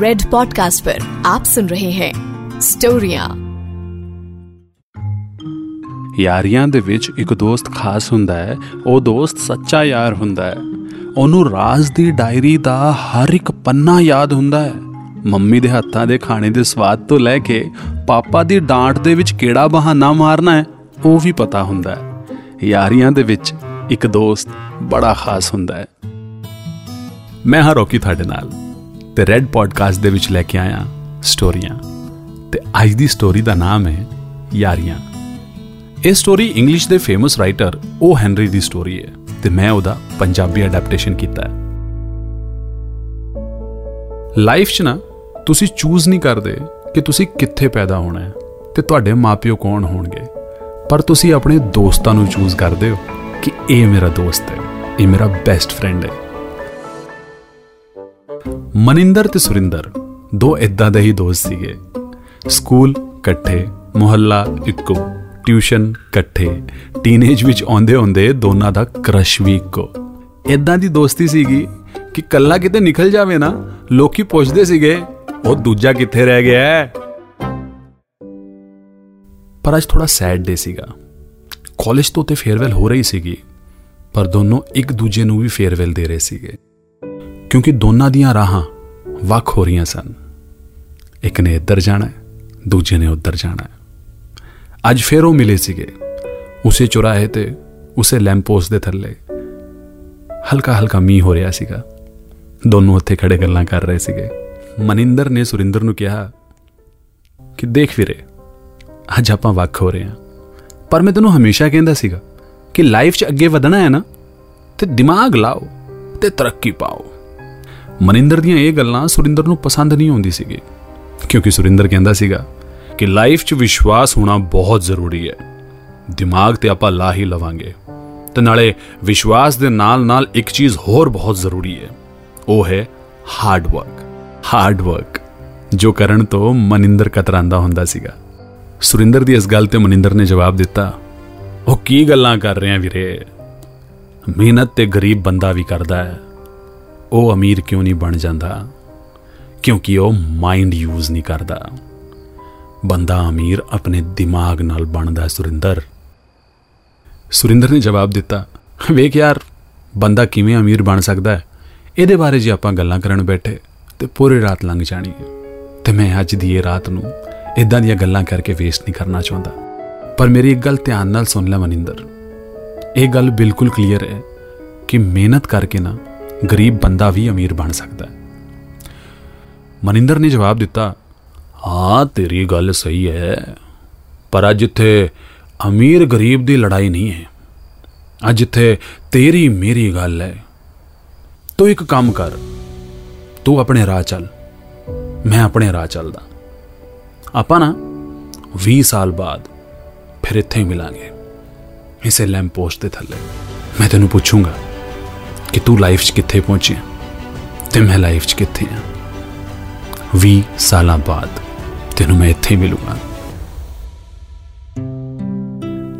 Red podcast पर आप सुन रहे हैं स्टोरियां ਯਾਰੀਆਂ ਦੇ ਵਿੱਚ ਇੱਕ ਦੋਸਤ ਖਾਸ ਹੁੰਦਾ ਹੈ ਉਹ ਦੋਸਤ ਸੱਚਾ ਯਾਰ ਹੁੰਦਾ ਹੈ ਉਹਨੂੰ ਰਾਜ਼ ਦੀ ਡਾਇਰੀ ਦਾ ਹਰ ਇੱਕ ਪੰਨਾ ਯਾਦ ਹੁੰਦਾ ਹੈ ਮੰਮੀ ਦੇ ਹੱਥਾਂ ਦੇ ਖਾਣੇ ਦੇ ਸਵਾਦ ਤੋਂ ਲੈ ਕੇ ਪਾਪਾ ਦੀ ਡਾਂਟ ਦੇ ਵਿੱਚ ਕਿਹੜਾ ਬਹਾਨਾ ਮਾਰਨਾ ਹੈ ਉਹ ਵੀ ਪਤਾ ਹੁੰਦਾ ਹੈ ਯਾਰੀਆਂ ਦੇ ਵਿੱਚ ਇੱਕ ਦੋਸਤ ਬੜਾ ਖਾਸ ਹੁੰਦਾ ਹੈ ਮੈਂ ਹਾਂ ਰੋਕੀ ਤੁਹਾਡੇ ਨਾਲ ਤੇ ਰੈੱਡ ਪੋਡਕਾਸਟ ਦੇ ਵਿੱਚ ਲੈ ਕੇ ਆਇਆ ਸਟੋਰੀਆਂ ਤੇ ਅੱਜ ਦੀ ਸਟੋਰੀ ਦਾ ਨਾਮ ਹੈ ਯਾਰੀਆਂ। ਇਹ ਸਟੋਰੀ ਇੰਗਲਿਸ਼ ਦੇ ਫੇਮਸ ਰਾਈਟਰ ਉਹ ਹੈਨਰੀ ਦੀ ਸਟੋਰੀ ਹੈ ਤੇ ਮੈਂ ਉਹਦਾ ਪੰਜਾਬੀ ਅਡੈਪਟੇਸ਼ਨ ਕੀਤਾ ਹੈ। ਲਾਈਫ 'ਚ ਨਾ ਤੁਸੀਂ ਚੂਜ਼ ਨਹੀਂ ਕਰਦੇ ਕਿ ਤੁਸੀਂ ਕਿੱਥੇ ਪੈਦਾ ਹੋਣਾ ਹੈ ਤੇ ਤੁਹਾਡੇ ਮਾਪਿਓ ਕੌਣ ਹੋਣਗੇ। ਪਰ ਤੁਸੀਂ ਆਪਣੇ ਦੋਸਤਾਂ ਨੂੰ ਚੂਜ਼ ਕਰਦੇ ਹੋ ਕਿ ਇਹ ਮੇਰਾ ਦੋਸਤ ਹੈ, ਇਹ ਮੇਰਾ ਬੈਸਟ ਫਰੈਂਡ ਹੈ। ਮਨਿੰਦਰ ਤੇ ਸੁਰਿੰਦਰ, ਦੋ ਇਦਾਂ ਦੇ ਹੀ ਦੋਸਤ ਸੀਗੇ। ਸਕੂਲ ਇਕੱਠੇ, ਮੁਹੱਲਾ ਇੱਕੋ, ਟਿਊਸ਼ਨ ਇਕੱਠੇ, ਟੀਨੇਜ ਵਿੱਚ ਆਉਂਦੇ ਹੁੰਦੇ ਦੋਨਾਂ ਦਾ ਕ੍ਰਸ਼ ਵੀ ਇੱਕੋ। ਇਦਾਂ ਦੀ ਦੋਸਤੀ ਸੀਗੀ ਕਿ ਕੱਲਾ ਕਿਤੇ ਨਿਕਲ ਜਾਵੇ ਨਾ, ਲੋਕੀ ਪੁੱਛਦੇ ਸੀਗੇ, ਉਹ ਦੂਜਾ ਕਿੱਥੇ ਰਹਿ ਗਿਆ ਹੈ? ਪਰ ਅੱਜ ਥੋੜਾ ਸੈਡ ਡੇ ਸੀਗਾ। ਕਾਲਜ ਤੋਂ ਤੇ ਫੇਅਰਵੈਲ ਹੋ ਰਹੀ ਸੀਗੀ, ਪਰ ਦੋਨੋਂ ਇੱਕ ਦੂਜੇ ਨੂੰ ਵੀ ਫੇਅਰਵੈਲ ਦੇ ਰਹੇ ਸੀਗੇ। ਕਿਉਂਕਿ ਦੋਨਾਂ ਦੀਆਂ ਰਾਹਾਂ ਵੱਖ ਹੋ ਰਹੀਆਂ ਸਨ। ਇੱਕ ਨੇ ਇੱਧਰ ਜਾਣਾ ਹੈ, ਦੂਜੇ ਨੇ ਉੱਧਰ ਜਾਣਾ ਹੈ। ਅੱਜ ਫੇਰ ਉਹ ਮਿਲੇ ਸੀਗੇ। ਉਸੇ ਚੁਰਾਹੇ ਤੇ, ਉਸੇ ਲੈਂਪੋਸਟ ਦੇ ਥੱਲੇ। ਹਲਕਾ ਹਲਕਾ ਮੀਂਹ ਹੋ ਰਿਹਾ ਸੀਗਾ। ਦੋਨੋਂ ਉੱਥੇ ਖੜੇ ਗੱਲਾਂ ਕਰ ਰਹੇ ਸੀਗੇ। ਮਨਿੰਦਰ ਨੇ ਸੁਰਿੰਦਰ ਨੂੰ ਕਿਹਾ, ਕਿ ਦੇਖ ਵੀਰੇ, ਅੱਜ ਆਪਾਂ ਵੱਖ ਹੋ ਰਹੇ ਹਾਂ। ਪਰ ਮੈਂ ਤੈਨੂੰ ਹਮੇਸ਼ਾ ਕਹਿੰਦਾ ਸੀਗਾ ਕਿ ਲਾਈਫ 'ਚ ਅੱਗੇ ਵਧਣਾ ਹੈ ਨਾ, ਤੇ ਦਿਮਾਗ ਲਾਓ ਤੇ ਤਰੱਕੀ ਪਾਓ। ਮਨਿੰਦਰ ਦੀਆਂ ਇਹ ਗੱਲਾਂ ਸੁਰਿੰਦਰ ਨੂੰ ਪਸੰਦ ਨਹੀਂ ਆਉਂਦੀ ਸੀਗੀ। ਕਿਉਂਕਿ ਸੁਰਿੰਦਰ ਕਹਿੰਦਾ ਸੀਗਾ ਕਿ ਲਾਈਫ 'ਚ ਵਿਸ਼ਵਾਸ ਹੋਣਾ ਬਹੁਤ ਜ਼ਰੂਰੀ ਹੈ। ਦਿਮਾਗ ਤੇ ਆਪਾਂ ਲਾ ਹੀ ਲਵਾਂਗੇ। ਤੇ ਨਾਲੇ ਵਿਸ਼ਵਾਸ ਦੇ ਨਾਲ-ਨਾਲ ਇੱਕ ਚੀਜ਼ ਹੋਰ ਬਹੁਤ ਜ਼ਰੂਰੀ ਹੈ। ਉਹ ਹੈ ਹਾਰਡ ਵਰਕ ਹਾਰਡ ਵਰਕ ਜੋ ਕਰਨ ਤੋਂ ਮਨਿੰਦਰ ਕਤਰਾਂਦਾ ਹੁੰਦਾ ਸੀਗਾ। ਸੁਰਿੰਦਰ ਦੀ ਇਸ ਗੱਲ ਤੇ ਮਨਿੰਦਰ ਨੇ ਜਵਾਬ ਦਿੱਤਾ, ਉਹ ਕੀ ਗੱਲਾਂ ਕਰ ਰਹੇ ਆ ਵੀਰੇ? ਮਿਹਨਤ ਤੇ ਗਰੀਬ ਬੰਦਾ ਵੀ ਕਰਦਾ ਹੈ। ਉਹ ਅਮੀਰ ਕਿਉਂ ਨਹੀਂ ਬਣ ਜਾਂਦਾ? ਕਿਉਂਕਿ ਉਹ ਮਾਈਂਡ ਯੂਜ਼ ਨਹੀਂ ਕਰਦਾ। ਬੰਦਾ ਅਮੀਰ ਆਪਣੇ ਦਿਮਾਗ ਨਾਲ ਬਣਦਾ ਸੁਰਿੰਦਰ। ਸੁਰਿੰਦਰ ਨੇ ਜਵਾਬ ਦਿੱਤਾ, ਵੇਖ ਯਾਰ, ਬੰਦਾ ਕਿਵੇਂ ਅਮੀਰ ਬਣ ਸਕਦਾ ਹੈ? ਇਹਦੇ ਬਾਰੇ ਜੇ ਆਪਾਂ ਗੱਲਾਂ ਕਰਨ ਬੈਠੇ, ਤੇ ਪੂਰੀ ਰਾਤ ਲੰਘ ਜਾਣੀ ਹੈ। ਤੇ ਮੈਂ ਅੱਜ ਦੀ ਇਹ ਰਾਤ ਨੂੰ ਇਦਾਂ ਦੀਆਂ ਗੱਲਾਂ ਕਰਕੇ ਵੇਸਟ ਨਹੀਂ ਕਰਨਾ ਚਾਹੁੰਦਾ। ਪਰ ਮੇਰੀ ਇੱਕ ਗੱਲ ਧਿਆਨ ਨਾਲ ਸੁਣ ਲੈ ਮਨਿੰਦਰ। ਇਹ ਗੱਲ ਬਿਲਕੁਲ ਕਲੀਅਰ ਹੈ ਕਿ ਮਿਹਨਤ ਕਰਕੇ ਨਾ ਗਰੀਬ ਬੰਦਾ ਵੀ ਅਮੀਰ ਬਣ ਸਕਦਾ ਹੈ। ਮਨਿੰਦਰ ਨੇ ਜਵਾਬ ਦਿੱਤਾ, ਹਾਂ, ਤੇਰੀ ਗੱਲ ਸਹੀ ਹੈ, ਪਰ ਅੱਜ ਇੱਥੇ ਅਮੀਰ ਗਰੀਬ ਦੀ ਲੜਾਈ ਨਹੀਂ ਹੈ। ਅੱਜ ਇੱਥੇ ਤੇਰੀ ਮੇਰੀ ਗੱਲ ਹੈ। ਤੂੰ ਇੱਕ ਕੰਮ ਕਰ, ਤੂੰ ਆਪਣੇ ਰਾਹ ਚੱਲ, ਮੈਂ ਆਪਣੇ ਰਾਹ ਚੱਲਦਾ। ਆਪਾਂ ਨਾ 20 ਸਾਲ ਬਾਅਦ ਫਿਰ ਇੱਥੇ ਮਿਲਾਂਗੇ, ਇਸੇ ਲੈਂਪ ਪੋਸਟ ਦੇ ਥੱਲੇ। ਮੈਂ ਤੈਨੂੰ ਪੁੱਛੂੰਗਾ ਕਿ ਤੂੰ ਲਾਈਫ 'ਚ ਕਿੱਥੇ ਪਹੁੰਚਿਆ ਤੇ ਮੈਂ ਲਾਈਫ 'ਚ ਕਿੱਥੇ ਆ 20 ਸਾਲਾਂ ਬਾਅਦ ਤੈਨੂੰ ਮੈਂ ਇੱਥੇ ਮਿਲੂੰਗਾ।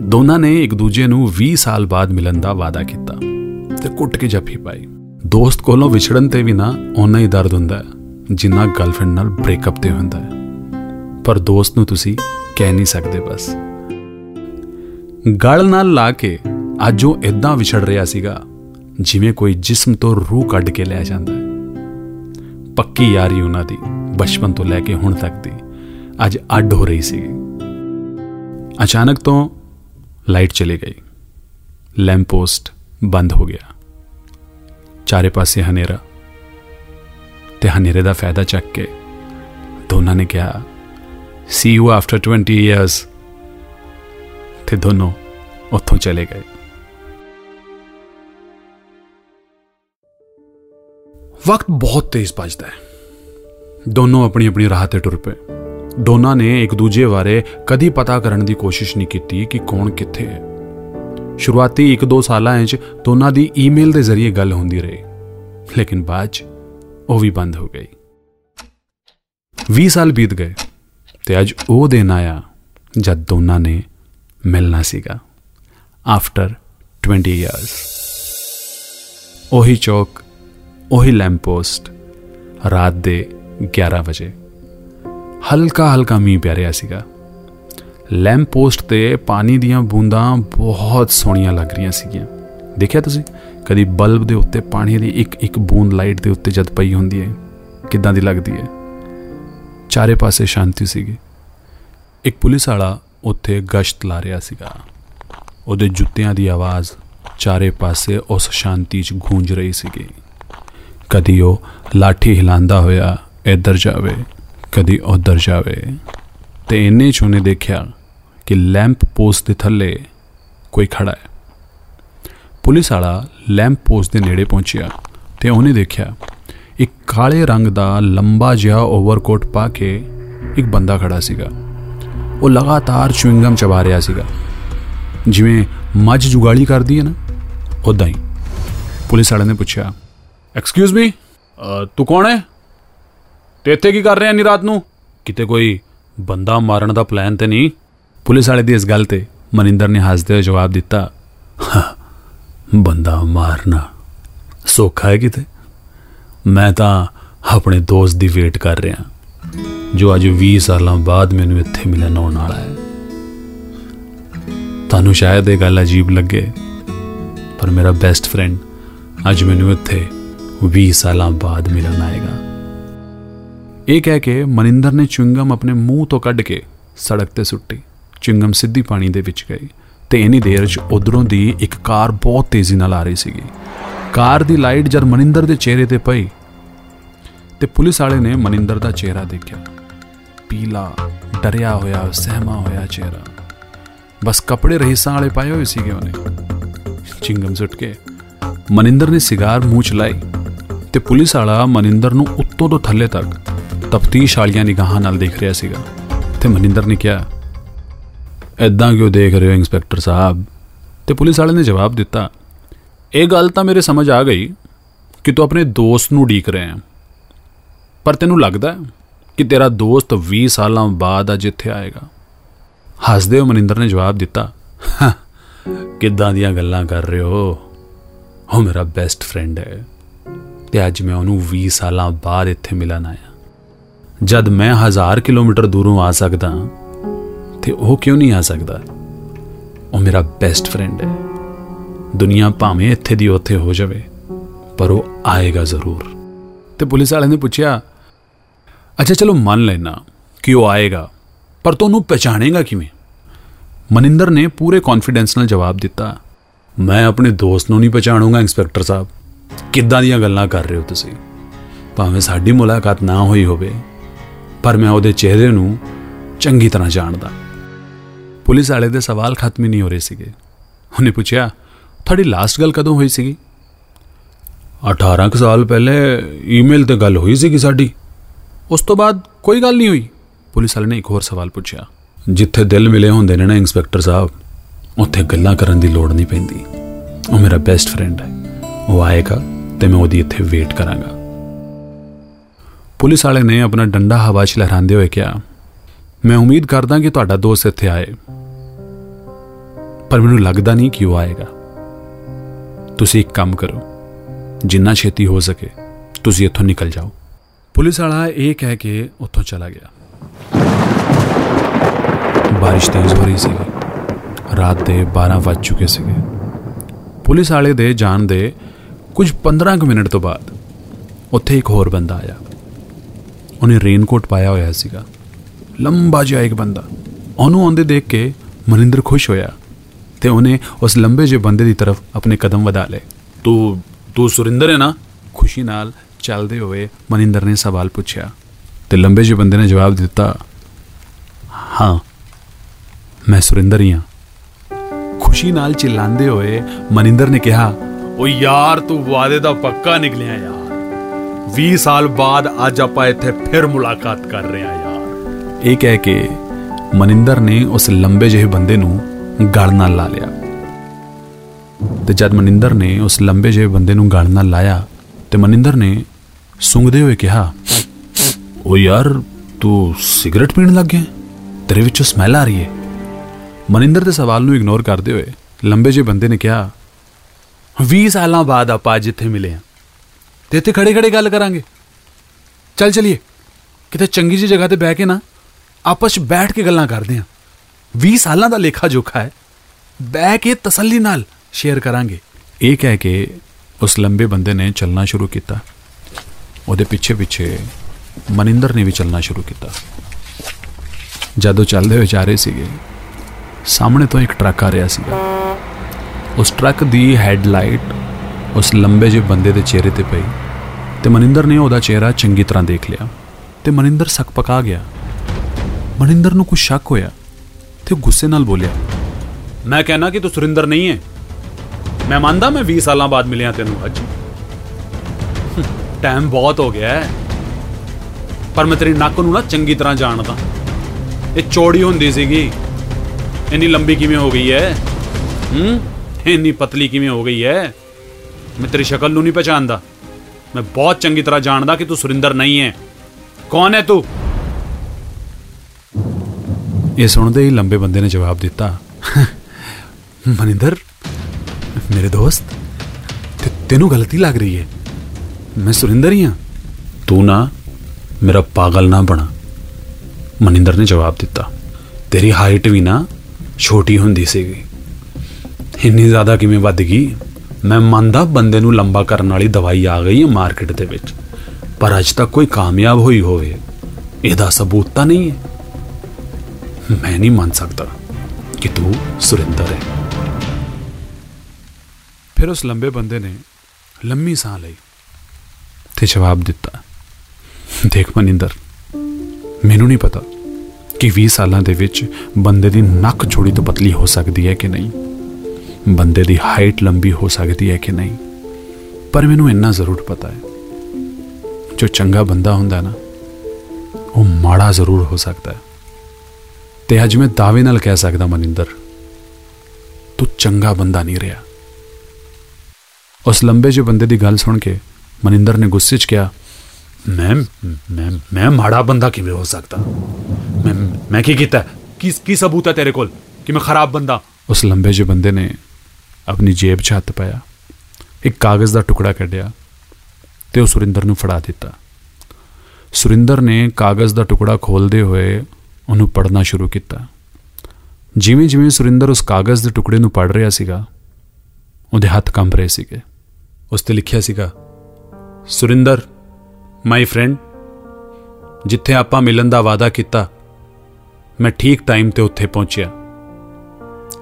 ਦੋਨਾਂ ਨੇ ਇੱਕ ਦੂਜੇ ਨੂੰ 20 ਸਾਲ ਬਾਅਦ ਮਿਲਣ ਦਾ ਵਾਅਦਾ ਕੀਤਾ ਤੇ ਕੁੱਟ ਕੇ ਜੱਫੀ ਪਾਈ। ਦੋਸਤ ਕੋਲੋਂ ਵਿਛੜਨ ਤੇ ਵੀ ਨਾ ਓਨਾ ਹੀ ਦਰਦ ਹੁੰਦਾ ਹੈ, ਜਿੰਨਾ ਗਰਲਫ੍ਰੈਂਡ ਨਾਲ ਬ੍ਰੇਕਅਪ ਤੇ ਹੁੰਦਾ ਹੈ। ਪਰ ਦੋਸਤ ਨੂੰ ਤੁਸੀਂ ਕਹਿ ਨਹੀਂ ਸਕਦੇ ਬਸ। ਗਲ ਨਾਲ ਲਾ ਕੇ ਅੱਜ ਉਹ ਇਦਾਂ ਵਿਛੜ ਰਿਹਾ ਸੀਗਾ ਜਿਵੇਂ ਕੋਈ ਜਿਸਮ ਤੋਂ ਰੂਹ ਕੱਢ ਕੇ ਲੈ ਜਾਂਦਾ ਹੈ। ਪੱਕੀ ਯਾਰੀ ਉਹਨਾਂ ਦੀ, ਬਚਪਨ ਤੋਂ ਲੈ ਕੇ ਹੁਣ ਤੱਕ ਦੀ। ਅੱਜ ਅੱਡ ਹੋ ਰਹੀ ਸੀ ਅਚਾਨਕ ਤੋਂ ਲਾਈਟ ਚਲੀ ਗਈ। ਲੈਂਪ ਪੋਸਟ ਬੰਦ ਹੋ ਗਿਆ। ਚਾਰੇ ਪਾਸੇ ਹਨੇਰਾ। ਤੇ ਹਨੇਰੇ ਦਾ ਫਾਇਦਾ ਚੱਕ ਕੇ ਦੋਨਾਂ ਨੇ ਕਿਹਾ ਸੀ ਯੂ ਆਫਟਰ 20 ਇਅਰਸ ਤੇ ਦੋਨੋਂ ਉੱਥੋਂ ਚਲੇ ਗਏ। ਵਕਤ ਬਹੁਤ ਤੇਜ਼ ਭੱਜਦਾ ਹੈ। ਦੋਨੋਂ ਆਪਣੀ ਆਪਣੀ ਰਾਹ ਤੇ ਟੁਰ ਪਏ। ਦੋਨਾਂ ਨੇ ਇੱਕ ਦੂਜੇ ਬਾਰੇ ਕਦੀ ਪਤਾ ਕਰਨ ਦੀ ਕੋਸ਼ਿਸ਼ ਨਹੀਂ ਕੀਤੀ ਕਿ ਕੌਣ ਕਿੱਥੇ ਹੈ। ਸ਼ੁਰੂਆਤੀ 1-2 ਸਾਲਾਂ ਵਿੱਚ ਦੋਨਾਂ ਦੀ ਈਮੇਲ ਦੇ ਜ਼ਰੀਏ ਗੱਲ ਹੁੰਦੀ ਰਹੀ। ਲੇਕਿਨ ਬਾਅਦ ਚ ਉਹ ਵੀ ਬੰਦ ਹੋ ਗਈ। 20 ਸਾਲ ਬੀਤ ਗਏ ਤੇ ਅੱਜ ਉਹ ਦਿਨ ਆਇਆ ਜਦ ਦੋਨਾਂ ਨੇ ਮਿਲਣਾ ਸੀਗਾ। ਆਫਟਰ 20 ਇਅਰਸ ਉਹੀ ਚੌਕ ਉਹੀ ਲੈਂਪ ਪੋਸਟ ਰਾਤ ਦੇ 11 ਵਜੇ। ਹਲਕਾ ਹਲਕਾ ਮੀਂਹ ਪੈ ਰਿਹਾ ਸੀਗਾ। ਲੈਂਪ ਪੋਸਟ ਤੇ ਪਾਣੀ ਦੀਆਂ ਬੂੰਦਾਂ ਬਹੁਤ ਸੋਹਣੀਆਂ ਲੱਗ ਰਹੀਆਂ ਸੀਗੀਆਂ। ਦੇਖਿਆ ਤੁਸੀਂ? ਕਦੀ ਬਲਬ ਦੇ ਉੱਤੇ ਪਾਣੀ ਦੀ ਇੱਕ ਇੱਕ ਬੂੰਦ ਲਾਈਟ ਦੇ ਉੱਤੇ ਜਦ ਪਈ ਹੁੰਦੀ ਹੈ, ਕਿੱਦਾਂ ਦੀ ਲੱਗਦੀ ਹੈ? ਚਾਰੇ ਪਾਸੇ ਸ਼ਾਂਤੀ ਸੀਗੀ। ਇੱਕ ਪੁਲਿਸ ਵਾਲਾ ਉੱਥੇ ਗਸ਼ਤ ਲਾ ਰਿਹਾ ਸੀਗਾ। ਉਹਦੇ ਜੁੱਤਿਆਂ ਦੀ ਆਵਾਜ਼ ਚਾਰੇ ਪਾਸੇ ਉਸ ਸ਼ਾਂਤੀ 'ਚ ਗੂੰਜ ਰਹੀ ਸੀਗੀ। ਕਦੀ ਉਹ ਲਾਠੀ ਹਿਲਾਉਂਦਾ ਹੋਇਆ ਇੱਧਰ ਜਾਵੇ, ਕਦੀ ਉੱਧਰ ਜਾਵੇ। ਤੇ ਇੰਨੇ 'ਚ ਉਹਨੇ ਦੇਖਿਆ ਕਿ ਲੈਂਪ ਪੋਸਟ ਦੇ ਥੱਲੇ ਕੋਈ ਖੜਾ ਹੈ। ਪੁਲਿਸ ਵਾਲਾ ਲੈਂਪ ਪੋਸਟ ਦੇ ਨੇੜੇ ਪਹੁੰਚਿਆ ਤੇ ਉਹਨੇ ਦੇਖਿਆ ਇੱਕ ਕਾਲੇ ਰੰਗ ਦਾ ਲੰਬਾ ਜਿਹਾ ਓਵਰਕੋਟ ਪਾ ਕੇ ਇੱਕ ਬੰਦਾ ਖੜਾ ਸੀਗਾ। ਉਹ ਲਗਾਤਾਰ ਚੁਇੰਗਮ ਚਬਾ ਰਿਹਾ ਸੀਗਾ। ਜਿਵੇਂ ਮੱਝ ਜੁਗਾਲੀ ਕਰਦੀ ਹੈ ਨਾ ਉਦਾਂ ਹੀ। ਪੁਲਿਸ ਵਾਲੇ ਨੇ ਪੁੱਛਿਆ ਐਕਸਕਿਊਜ਼ ਮੀ ਤੂੰ ਕੌਣ ਹੈ? ਤੇ ਇੱਥੇ ਕੀ ਕਰ ਰਿਹਾ ਨੀ ਰਾਤ ਨੂੰ? ਕਿਤੇ ਕੋਈ ਬੰਦਾ ਮਾਰਨ ਦਾ ਪਲਾਨ ਤੇ ਨਹੀਂ? ਪੁਲਿਸ ਵਾਲੇ ਦੀ ਇਸ ਗੱਲ ਤੇ ਮਨਿੰਦਰ ਨੇ ਹੱਸਦੇ ਹੋਏ ਜਵਾਬ ਦਿੱਤਾ ਬੰਦਾ ਮਾਰਨਾ ਸੌਖਾ ਹੈ ਕਿਤੇ? ਮੈਂ ਤਾਂ ਆਪਣੇ ਦੋਸਤ ਦੀ ਵੇਟ ਕਰ ਰਿਹਾ, ਜੋ ਅੱਜ 20 ਸਾਲਾਂ ਬਾਅਦ ਮੈਨੂੰ ਇੱਥੇ ਮਿਲਣ ਆਉਣ ਵਾਲਾ ਹੈ। ਤੁਹਾਨੂੰ ਸ਼ਾਇਦ ਇਹ ਗੱਲ ਅਜੀਬ ਲੱਗੇ, ਪਰ ਮੇਰਾ ਬੈਸਟ ਫਰੈਂਡ ਅੱਜ ਮੈਨੂੰ ਇੱਥੇ 20 ਸਾਲਾਂ ਬਾਅਦ ਮਿਲਣ ਆਏਗਾ। ਇਹ ਕਹਿ ਕੇ ਮਨਿੰਦਰ ਨੇ ਚੁੰਗਮ ਆਪਣੇ ਮੂੰਹ ਤੋਂ ਕੱਢ ਕੇ ਸੜਕ ਤੇ ਸੁੱਟੀ। ਚੁੰਗਮ ਸਿੱਧੀ ਪਾਣੀ ਦੇ ਵਿੱਚ ਗਈ ਤੇ ਇਨੀ ਦੇਰ 'ਚ ਉਧਰੋਂ ਦੀ ਇੱਕ ਕਾਰ ਬਹੁਤ ਤੇਜ਼ੀ ਨਾਲ ਆ ਰਹੀ ਸੀਗੀ। ਕਾਰ ਦੀ ਲਾਈਟ ਜਦ ਮਨਿੰਦਰ ਦੇ ਚਿਹਰੇ ਤੇ ਪਈ ਤੇ ਪੁਲਿਸ ਵਾਲੇ ਨੇ ਮਨਿੰਦਰ ਦਾ ਚਿਹਰਾ ਦੇਖਿਆ। ਪੀਲਾ, ਡਰਿਆ ਹੋਇਆ, ਸਹਿਮਾ ਹੋਇਆ ਚਿਹਰਾ। ਬਸ ਕੱਪੜੇ ਰਹੀਸਾਂ ਵਾਲੇ ਪਾਏ ਹੋਏ ਸੀਗੇ ਉਹਨੇ। ਚਿੰਗਮ ਸੁੱਟ ਕੇ ਮਨਿੰਦਰ ਨੇ ਸਿਗਾਰ ਮੂੰਹ ਚ ਲਾਈ। ਤੇ ਪੁਲਿਸ ਵਾਲਾ ਮਨਿੰਦਰ ਨੂੰ ਉੱਤੋਂ ਤੋਂ ਥੱਲੇ ਤੱਕ ਤਫਤੀਸ਼ ਵਾਲੀਆਂ ਨਿਗਾਹਾਂ ਨਾਲ ਦੇਖ ਰਿਹਾ ਸੀਗਾ ਤੇ ਮਨਿੰਦਰ ਨੇ ਕਿਹਾ ਐਦਾਂ ਕਿਉਂ ਦੇਖ ਰਹੇ ਹੋ ਇੰਸਪੈਕਟਰ ਸਾਹਿਬ? ਤੇ ਪੁਲਿਸ ਵਾਲੇ ਨੇ ਜਵਾਬ ਦਿੱਤਾ, ਇਹ ਗੱਲ ਤਾਂ ਮੇਰੇ ਸਮਝ ਆ ਗਈ ਕਿ ਤੂੰ ਆਪਣੇ ਦੋਸਤ ਨੂੰ ਢੀਕ ਰਿਹਾ ਹੈ। ਪਰ ਤੈਨੂੰ ਲੱਗਦਾ ਕਿ ਤੇਰਾ ਦੋਸਤ 20 ਸਾਲਾਂ ਬਾਅਦ ਅੱਜ ਇੱਥੇ ਆਏਗਾ? ਹੱਸਦੇ ਹੋ ਮਨਿੰਦਰ ਨੇ ਜਵਾਬ ਦਿੱਤਾ ਕਿੱਦਾਂ ਦੀਆਂ ਗੱਲਾਂ ਕਰ ਰਹੇ ਹੋ? ਉਹ ਮੇਰਾ ਬੈਸਟ ਫਰੈਂਡ ਹੈ। ਤੇ ਅੱਜ ਮੈਂ ਉਹਨੂੰ 20 ਸਾਲਾਂ ਬਾਅਦ ਇੱਥੇ ਮਿਲਣ ਆਇਆ। ਜਦ ਮੈਂ ਹਜ਼ਾਰ ਕਿਲੋਮੀਟਰ ਦੂਰੋਂ ਆ ਸਕਦਾ ਤੇ ਉਹ ਕਿਉਂ ਨਹੀਂ ਆ ਸਕਦਾ? ਉਹ ਮੇਰਾ ਬੈਸਟ ਫਰੈਂਡ ਹੈ। ਦੁਨੀਆ ਭਾਵੇਂ ਇੱਥੇ ਦੀ ਉੱਥੇ ਹੋ ਜਾਵੇ, ਪਰ ਉਹ ਆਏਗਾ ਜ਼ਰੂਰ। ਤੇ ਪੁਲਿਸ ਵਾਲੇ ਨੇ ਪੁੱਛਿਆ, ਅੱਛਾ, ਚਲੋ ਮੰਨ ਲੈਣਾ ਕਿ ਉਹ ਆਏਗਾ, ਪਰ ਤੁਹਾਨੂੰ ਪਛਾਣੇਗਾ ਕਿਵੇਂ? ਮਨਿੰਦਰ ਨੇ ਪੂਰੇ ਕੌਨਫੀਡੈਂਸ ਨਾਲ ਜਵਾਬ ਦਿੱਤਾ, ਮੈਂ ਆਪਣੇ ਦੋਸਤ ਨੂੰ ਨਹੀਂ ਪਛਾਣੂਗਾ, ਇੰਸਪੈਕਟਰ ਸਾਹਿਬ। ਕਿੱਦਾਂ ਦੀਆਂ ਗੱਲਾਂ ਕਰ ਰਹੇ ਹੋ ਤੁਸੀਂ? ਭਾਵੇਂ ਸਾਡੀ ਮੁਲਾਕਾਤ ਨਾ ਹੋਈ ਹੋਵੇ, ਪਰ ਮੈਂ ਉਹਦੇ ਚਿਹਰੇ ਨੂੰ ਚੰਗੀ ਤਰ੍ਹਾਂ ਜਾਣਦਾ। ਪੁਲਿਸ ਵਾਲੇ ਦੇ ਸਵਾਲ ਖਤਮ ਹੀ ਨਹੀਂ ਹੋ ਰਹੇ ਸੀਗੇ। ਉਹਨੇ ਪੁੱਛਿਆ, ਤੁਹਾਡੀ ਲਾਸਟ ਗੱਲ ਕਦੋਂ ਹੋਈ ਸੀਗੀ? 18 ਕੁ ਸਾਲ ਪਹਿਲੇ ਈਮੇਲ ਤੇ ਗੱਲ ਹੋਈ ਸੀਗੀ ਸਾਡੀ। ਉਸ ਤੋਂ ਬਾਅਦ ਕੋਈ ਗੱਲ ਨਹੀਂ ਹੋਈ। ਪੁਲਿਸ ਵਾਲੇ ਨੇ ਇੱਕ ਹੋਰ ਸਵਾਲ ਪੁੱਛਿਆ। ਜਿੱਥੇ ਦਿਲ ਮਿਲੇ ਹੁੰਦੇ ਨੇ ਨਾ ਇੰਸਪੈਕਟਰ ਸਾਹਿਬ, ਉੱਥੇ ਗੱਲਾਂ ਕਰਨ ਦੀ ਲੋੜ ਨਹੀਂ ਪੈਂਦੀ। ਉਹ ਮੇਰਾ ਬੈਸਟ ਫਰੈਂਡ ਹੈ। ਉਹ ਆਏਗਾ ਤੇ ਮੈਂ ਉਹਦੀ ਇੱਥੇ ਵੇਟ ਕਰਾਂਗਾ। ਪੁਲਿਸ ਵਾਲੇ ਨੇ ਆਪਣਾ ਡੰਡਾ ਹਵਾ 'ਚ ਲਹਿਰਾਉਂਦੇ ਹੋਏ ਕਿਹਾ, ਮੈਂ ਉਮੀਦ ਕਰਦਾ ਕਿ ਤੁਹਾਡਾ ਦੋਸਤ ਇੱਥੇ ਆਏ। ਪਰ ਮੈਨੂੰ ਲੱਗਦਾ ਨਹੀਂ ਕਿ ਉਹ ਆਏਗਾ। ਤੁਸੀਂ ਇੱਕ ਕੰਮ ਕਰੋ, ਜਿੰਨਾ ਛੇਤੀ ਹੋ ਸਕੇ, ਤੁਸੀਂ ਇੱਥੋਂ ਨਿਕਲ ਜਾਓ। ਪੁਲਿਸ ਵਾਲਾ ਇਹ ਕਹਿ ਕੇ ਉੱਥੋਂ ਚਲਾ ਗਿਆ। ਬਾਰਿਸ਼ ਤੇਜ਼ ਹੋ ਰਹੀ ਸੀ ਰਾਤ ਦੇ 12 ਵੱਜ ਚੁੱਕੇ ਸੀਗੇ। ਪੁਲਿਸ ਵਾਲੇ ਦੇ ਜਾਣ ਦੇ ਕੁਝ 15 ਕੁ ਮਿੰਟ ਤੋਂ ਬਾਅਦ ਉੱਥੇ ਇੱਕ ਹੋਰ ਬੰਦਾ ਆਇਆ। ਉਹਨੇ ਰੇਨਕੋਟ ਪਾਇਆ ਹੋਇਆ ਸੀਗਾ। ਲੰਬਾ ਜਿਹਾ ਇੱਕ ਬੰਦਾ। ਉਹਨੂੰ ਆਉਂਦੇ ਦੇਖ ਕੇ ਮਨਿੰਦਰ ਖੁਸ਼ ਹੋਇਆ ਤੇ ਉਹਨੇ ਉਸ ਲੰਬੇ ਜਿਹੇ ਬੰਦੇ ਦੀ ਤਰਫ ਆਪਣੇ ਕਦਮ ਵਧਾ ਲਏ। ਤੂੰ ਤੂੰ ਸੁਰਿੰਦਰ ਹੈ ਨਾ? ਖੁਸ਼ੀ ਨਾਲ ਚੱਲਦੇ ਹੋਏ ਮਨਿੰਦਰ ਨੇ ਸਵਾਲ ਪੁੱਛਿਆ ਤੇ ਲੰਬੇ ਜਿਹੇ ਬੰਦੇ ਨੇ ਜਵਾਬ ਦਿੱਤਾ, ਹਾਂ, ਮੈਂ ਸੁਰਿੰਦਰ ਹੀ ਹਾਂ। ਖੁਸ਼ੀ ਨਾਲ ਚਿল্লাਉਂਦੇ ਹੋਏ ਮਨਿੰਦਰ ਨੇ ਕਿਹਾ ਓ ਯਾਰ, ਤੂੰ ਵਾਅਦੇ ਦਾ ਪੱਕਾ ਨਿਕਲਿਆ ਯਾਰ। 20 ਸਾਲ ਬਾਅਦ ਅੱਜ ਆਪਾਂ ਇੱਥੇ ਫਿਰ ਮੁਲਾਕਾਤ ਕਰ ਰਹੇ ਹਾਂ ਯਾਰ। ਇਹ ਕਹਿ ਕੇ ਮਨਿੰਦਰ ਨੇ ਉਸ ਲੰਬੇ ਜਿਹੇ ਬੰਦੇ ਨੂੰ ਗਲ ਨਾਲ ਲਾ ਲਿਆ। ਤੇ ਜਦ ਮਨਿੰਦਰ ਨੇ ਉਸ ਲੰਬੇ ਜਿਹੇ ਬੰਦੇ ਨੂੰ ਗਲ ਨਾਲ ਲਾਇਆ, ਤੇ ਮਨਿੰਦਰ ਨੇ ਸੁੰਘਦੇ ਹੋਏ ਕਿਹਾ, ਓ ਯਾਰ, ਤੂੰ ਸਿਗਰਟ ਪੀਣ ਲੱਗ ਗਿਆ? ਤੇਰੇ ਵਿੱਚੋਂ ਸਮੈਲ ਆ ਰਹੀ ਹੈ ਮਨਿੰਦਰ ਦੇ ਸਵਾਲ ਨੂੰ ਇਗਨੋਰ ਕਰਦੇ ਹੋਏ ਲੰਬੇ ਜਿਹੇ ਬੰਦੇ ਨੇ ਕਿਹਾ 20 ਸਾਲਾਂ ਬਾਅਦ ਆਪਾਂ ਅੱਜ ਇੱਥੇ ਮਿਲੇ ਹਾਂ। ਤੇ ਇੱਥੇ ਖੜੇ ਖੜੇ ਗੱਲ ਕਰਾਂਗੇ। ਚੱਲ ਚਲੀਏ। ਕਿਤੇ ਚੰਗੀ ਜੀ ਜਗ੍ਹਾ ਤੇ ਬਹਿ ਕੇ ਨਾ ਆਪਸ ਵਿੱਚ ਬੈਠ ਕੇ ਗੱਲਾਂ ਕਰਦੇ ਆਂ 20 ਸਾਲਾਂ ਦਾ ਲੇਖਾ ਜੋਖਾ ਹੈ। ਬਹਿ ਕੇ ਤਸੱਲੀ ਨਾਲ ਸ਼ੇਅਰ ਕਰਾਂਗੇ। ਇਹ ਕਹਿ ਕੇ ਉਸ ਲੰਬੇ ਬੰਦੇ ਨੇ ਚੱਲਣਾ ਸ਼ੁਰੂ ਕੀਤਾ। ਉਹਦੇ ਪਿੱਛੇ ਪਿੱਛੇ ਮਨਿੰਦਰ ਨੇ ਵੀ ਚੱਲਣਾ ਸ਼ੁਰੂ ਕੀਤਾ। ਜਦੋਂ ਚੱਲਦੇ ਹੋਏ ਜਾ ਰਹੇ ਸੀਗੇ, ਸਾਹਮਣੇ ਤੋਂ ਇੱਕ ਟਰੱਕ ਆ ਰਿਹਾ ਸੀਗਾ। ਉਸ ਟਰੱਕ ਦੀ ਹੈਡਲਾਈਟ ਉਸ ਲੰਬੇ ਜਿਹੇ ਬੰਦੇ ਦੇ ਚਿਹਰੇ ਤੇ ਪਈ ਤੇ ਮਨਿੰਦਰ ਨੇ ਉਹਦਾ ਚਿਹਰਾ ਚੰਗੀ ਤਰ੍ਹਾਂ ਦੇਖ ਲਿਆ ਤੇ ਮਨਿੰਦਰ ਸਕਪਕਾ ਗਿਆ। ਮਨਿੰਦਰ ਨੂੰ ਕੁਝ ਸ਼ੱਕ ਹੋਇਆ ਤੇ ਉਹ ਗੁੱਸੇ ਨਾਲ ਬੋਲਿਆ, ਮੈਂ ਕਹਿਣਾ ਕਿ ਤੂੰ ਸੁਰਿੰਦਰ ਨਹੀਂ ਹੈ। ਮੈਂ ਮੰਨਦਾ ਮੈਂ 20 ਸਾਲਾਂ ਬਾਅਦ ਮਿਲਿਆ ਤੈਨੂੰ ਅੱਜ। ਟਾਈਮ ਬਹੁਤ ਹੋ ਗਿਆ ਹੈ। ਪਰ ਮੈਂ ਤੇਰੀ ਨੱਕ ਨੂੰ ਨਾ ਚੰਗੀ ਤਰ੍ਹਾਂ ਜਾਣਦਾ। ਇਹ ਚੌੜੀ ਹੁੰਦੀ ਸੀਗੀ। ਇੰਨੀ ਲੰਬੀ ਕਿਵੇਂ ਹੋ ਗਈ ਹੈ? ਹੂੰ? ਇੰਨੀ ਪਤਲੀ ਕਿਵੇਂ ਹੋ ਗਈ ਹੈ ਮੈਂ ਤੇਰੀ ਸ਼ਕਲ ਨੂੰ ਨਹੀਂ ਪਛਾਣਦਾ। ਮੈਂ ਬਹੁਤ ਚੰਗੀ ਤਰ੍ਹਾਂ ਜਾਣਦਾ ਕਿ ਤੂੰ ਸੁਰਿੰਦਰ ਨਹੀਂ ਹੈ ਕੌਣ ਹੈ ਤੂੰ? ਇਹ ਸੁਣਦੇ ਹੀ ਲੰਬੇ ਬੰਦੇ ਨੇ ਜਵਾਬ ਦਿੱਤਾ। ਮਨਿੰਦਰ, ਮੇਰੇ ਦੋਸਤ, ਤੇ ਤੈਨੂੰ ਗਲਤੀ ਲੱਗ ਰਹੀ ਹੈ ਮੈਂ ਸੁਰਿੰਦਰ ਹੀ ਹਾਂ ਤੂੰ ਨਾ ਮੇਰਾ ਪਾਗਲ ਨਾ ਬਣਾ। ਮਨਿੰਦਰ ਨੇ ਜਵਾਬ ਦਿੱਤਾ। ਤੇਰੀ ਹਾਈਟ ਵੀ ਨਾ ਛੋਟੀ ਹੁੰਦੀ ਸੀਗੀ। ਇੰਨੀ ਜ਼ਿਆਦਾ ਕਿਵੇਂ ਵੱਧ ਗਈ? ਮੈਂ ਮੰਨਦਾ ਬੰਦੇ ਨੂੰ ਲੰਬਾ ਕਰਨ ਵਾਲੀ ਦਵਾਈ ਆ ਗਈ ਹੈ ਮਾਰਕੀਟ ਦੇ ਵਿੱਚ। ਪਰ ਅਜ ਤੱਕ ਕੋਈ ਕਾਮਯਾਬ ਹੋਈ ਹੋਵੇ, ਇਹਦਾ ਸਬੂਤ ਤਾਂ ਨਹੀਂ ਹੈ। ਮੈਂ ਨਹੀਂ ਮੰਨ ਸਕਦਾ ਕਿ ਤੂੰ ਸੁਰਿੰਦਰ ਹੈ। ਫਿਰ ਉਸ ਲੰਬੇ ਬੰਦੇ ਨੇ ਲੰਮੀ ਸਾਹ ਲਈ ਤੇ ਜਵਾਬ ਦਿੱਤਾ, ਦੇਖ ਮਨਿੰਦਰ, ਮੈਨੂੰ ਨਹੀਂ ਪਤਾ ਕਿ 20 ਸਾਲਾਂ ਦੇ ਵਿੱਚ ਬੰਦੇ ਦੀ ਨੱਕ ਛੋੜੀ ਤੋਂ ਪਤਲੀ ਹੋ ਸਕਦੀ ਹੈ ਕਿ ਨਹੀਂ। ਬੰਦੇ ਦੀ ਹਾਈਟ ਲੰਬੀ ਹੋ ਸਕਦੀ ਹੈ ਕਿ ਨਹੀਂ? ਪਰ ਮੈਨੂੰ ਇੰਨਾ ਜ਼ਰੂਰ ਪਤਾ ਹੈ। ਜੋ ਚੰਗਾ ਬੰਦਾ ਹੁੰਦਾ ਨਾ, ਉਹ ਮਾੜਾ ਜ਼ਰੂਰ ਹੋ ਸਕਦਾ ਹੈ। ਤੇ ਅੱਜ ਮੈਂ ਦਾਅਵੇ ਨਾਲ ਕਹਿ ਸਕਦਾ, ਮਨਿੰਦਰ, ਤੂੰ ਚੰਗਾ ਬੰਦਾ ਨਹੀਂ ਰਿਹਾ। ਉਸ ਲੰਬੇ ਜਿਹੇ ਬੰਦੇ ਦੀ ਗੱਲ ਸੁਣ ਕੇ ਮਨਿੰਦਰ ਨੇ ਗੁੱਸੇ 'ਚ ਕਿਹਾ, ਮੈਂ ਮੈਂ ਮੈਂ ਮਾੜਾ ਬੰਦਾ ਕਿਵੇਂ ਹੋ ਸਕਦਾ? ਮੈਂ ਮੈਂ ਕੀ ਕੀਤਾ? ਕੀ ਕੀ ਸਬੂਤ ਹੈ ਤੇਰੇ ਕੋਲ ਕਿ ਮੈਂ ਖਰਾਬ ਬੰਦਾ? ਉਸ ਲੰਬੇ ਜਿਹੇ ਬੰਦੇ ਨੇ ਆਪਣੀ ਜੇਬ 'ਚ ਹੱਥ ਪਾਇਆ, ਇੱਕ ਕਾਗਜ਼ ਦਾ ਟੁਕੜਾ ਕੱਢਿਆ ਤੇ ਉਹ ਸੁਰਿੰਦਰ ਨੂੰ ਫੜਾ ਦਿੱਤਾ। ਸੁਰਿੰਦਰ ਨੇ ਕਾਗਜ਼ ਦਾ ਟੁਕੜਾ ਖੋਲਦੇ ਹੋਏ ਉਹਨੂੰ ਪੜ੍ਹਨਾ ਸ਼ੁਰੂ ਕੀਤਾ। ਜਿਵੇਂ ਜਿਵੇਂ ਸੁਰਿੰਦਰ ਉਸ ਕਾਗਜ਼ ਦੇ ਟੁਕੜੇ ਨੂੰ ਪੜ੍ਹ ਰਿਹਾ ਸੀਗਾ, ਉਹਦੇ ਹੱਥ ਕੰਬ ਰਹੇ ਸੀਗੇ। ਉਸ ਤੇ ਲਿਖਿਆ ਸੀਗਾ, ਸੁਰਿੰਦਰ ਮਾਈ ਫਰੈਂਡ ਜਿੱਥੇ ਆਪਾਂ ਮਿਲਣ ਦਾ ਵਾਅਦਾ ਕੀਤਾ, ਮੈਂ ਠੀਕ ਟਾਈਮ ਤੇ ਉੱਥੇ ਪਹੁੰਚਿਆ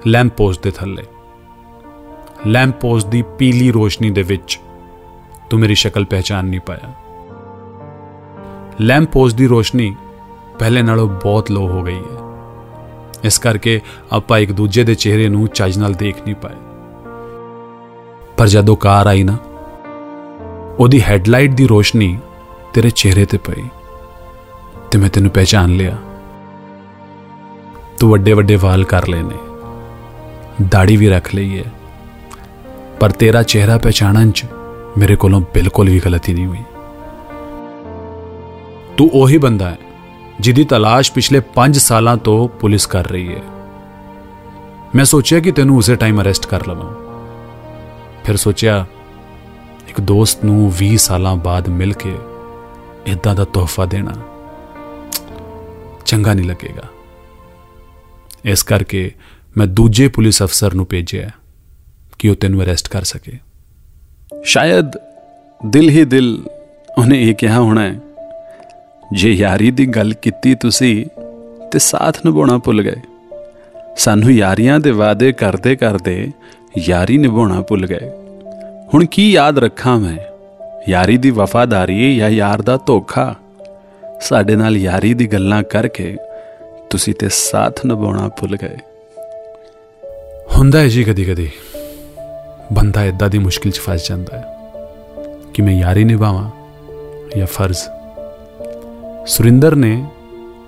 ਲੈਂਪ ਪੋਸਟ ਦੇ ਥੱਲੇ। ਲੈਂਪ ਪੋਸਟ ਦੀ ਪੀਲੀ ਰੋਸ਼ਨੀ ਦੇ ਵਿੱਚ ਤੂੰ ਮੇਰੀ ਸ਼ਕਲ ਪਹਿਚਾਨ ਨਹੀਂ ਪਾਇਆ। ਲੈਂਪ ਪੋਸਟ ਦੀ ਰੋਸ਼ਨੀ ਪਹਿਲੇ ਨਾਲੋਂ ਬਹੁਤ ਲੋ ਹੋ ਗਈ ਹੈ। ਇਸ ਕਰਕੇ ਆਪਾਂ ਇੱਕ ਦੂਜੇ ਦੇ ਚਿਹਰੇ ਨੂੰ ਚੱਜ ਨਾਲ ਦੇਖ ਨਹੀਂ ਪਾਏ। ਪਰ ਜਦੋਂ ਕਾਰ ਆਈ ਨਾ, ਉਹਦੀ ਹੈਡਲਾਈਟ ਦੀ ਰੋਸ਼ਨੀ ਤੇਰੇ ਚਿਹਰੇ ਤੇ ਪਈ ਤੇ ਮੈਂ ਤੈਨੂੰ ਪਹਿਚਾਨ ਲਿਆ। ਤੂੰ ਵੱਡੇ ਵੱਡੇ ਵਾਲ ਕਰ ਲਏ ਨੇ ਦਾੜੀ ਵੀ ਰੱਖ ਲਈ ਹੈ। ਪਰ ਤੇਰਾ ਚਿਹਰਾ ਪਹਿਚਾਣਨ ਚ ਮੇਰੇ ਕੋਲੋਂ ਬਿਲਕੁਲ ਵੀ ਗਲਤੀ ਨਹੀਂ ਹੋਈ। ਤੂੰ ਉਹੀ ਬੰਦਾ ਹੈ ਜਿਹਦੀ ਤਲਾਸ਼ ਪਿਛਲੇ 5 ਸਾਲਾਂ ਤੋਂ ਪੁਲਿਸ ਕਰ ਰਹੀ ਹੈ। ਮੈਂ ਸੋਚਿਆ ਕਿ ਤੈਨੂੰ ਉਸੇ ਟਾਈਮ ਅਰੈਸਟ ਕਰ ਲਵਾਂ। ਫਿਰ ਸੋਚਿਆ, ਇੱਕ ਦੋਸਤ ਨੂੰ 20 ਸਾਲਾਂ ਬਾਅਦ ਮਿਲ ਕੇ ਇਦਾਂ ਦਾ ਤੋਹਫਾ ਦੇਣਾ ਚੰਗਾ ਨਹੀਂ ਲੱਗੇਗਾ। ਇਸ ਕਰਕੇ ਮੈਂ ਦੂਜੇ ਪੁਲਿਸ ਅਫਸਰ ਨੂੰ ਭੇਜਿਆ। ਕਿ ਉਹ ਤੈਨੂੰ ਅਰੈਸਟ ਕਰ ਸਕੇ ਸ਼ਾਇਦ ਦਿਲ ਹੀ ਦਿਲ ਉਹਨੇ ਇਹ ਕਿਹਾ ਹੋਣਾ ਹੈ ਜੇ ਯਾਰੀ ਦੀ ਗੱਲ ਕੀਤੀ ਤੁਸੀਂ ਤੇ ਸਾਥ ਨਿਭਾਉਣਾ ਭੁੱਲ ਗਏ ਸਾਨੂੰ ਯਾਰੀਆਂ ਦੇ ਵਾਅਦੇ ਕਰਦੇ ਕਰਦੇ ਯਾਰੀ ਨਿਭਾਉਣਾ ਭੁੱਲ ਗਏ ਹੁਣ ਕੀ ਯਾਦ ਰੱਖਾਂ ਮੈਂ ਯਾਰੀ ਦੀ ਵਫਾਦਾਰੀ ਜਾਂ ਯਾਰ ਦਾ ਧੋਖਾ ਸਾਡੇ ਨਾਲ ਯਾਰੀ ਦੀ ਗੱਲਾਂ ਕਰਕੇ ਤੁਸੀਂ ਤੇ ਸਾਥ ਨਿਭਾਉਣਾ ਭੁੱਲ ਗਏ ਹੁੰਦਾ ਹੈ ਜੀ ਕਦੀ ਕਦੀ ਬੰਦਾ ਇਦਾਂ ਦੀ ਮੁਸ਼ਕਿਲ 'ਚ ਫਸ ਜਾਂਦਾ ਹੈ ਕਿ ਮੈਂ ਯਾਰੀ ਨਿਭਾਵਾਂ ਜਾਂ ਫਰਜ਼। ਸੁਰਿੰਦਰ ਨੇ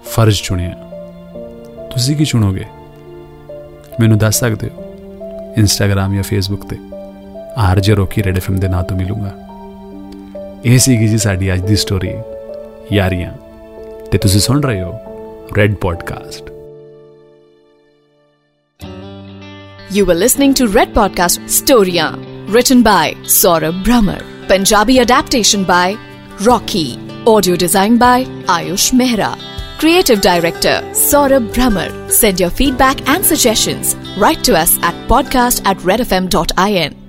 ਫਰਜ਼ ਚੁਣਿਆ। ਤੁਸੀਂ ਕੀ ਚੁਣੋਗੇ? ਮੈਨੂੰ ਦੱਸ ਸਕਦੇ ਹੋ। ਇੰਸਟਾਗ੍ਰam ਜਾਂ ਫੇਸਬੁੱਕ ਤੇ ਆਰਜੇ ਰੋਕੀ ਰੈਡ ਐਫਐਮ ਦੇ ਨਾਂ ਤੋਂ ਮਿਲੂੰਗਾ। ਇਹ ਸੀਗੀ ਜੀ ਸਾਡੀ ਅੱਜ ਦੀ ਸਟੋਰੀ ਯਾਰੀਆਂ। ਤੇ ਤੁਸੀਂ ਸੁਣ ਰਹੇ ਹੋ red podcast You were listening to Red Podcast Storiyan, written by Saurabh Brahmer, Punjabi adaptation by Rocky. Audio design by Ayush Mehra. Creative Director Saurabh Brahmer. Send your feedback and suggestions. Write to us at podcast at redfm.in.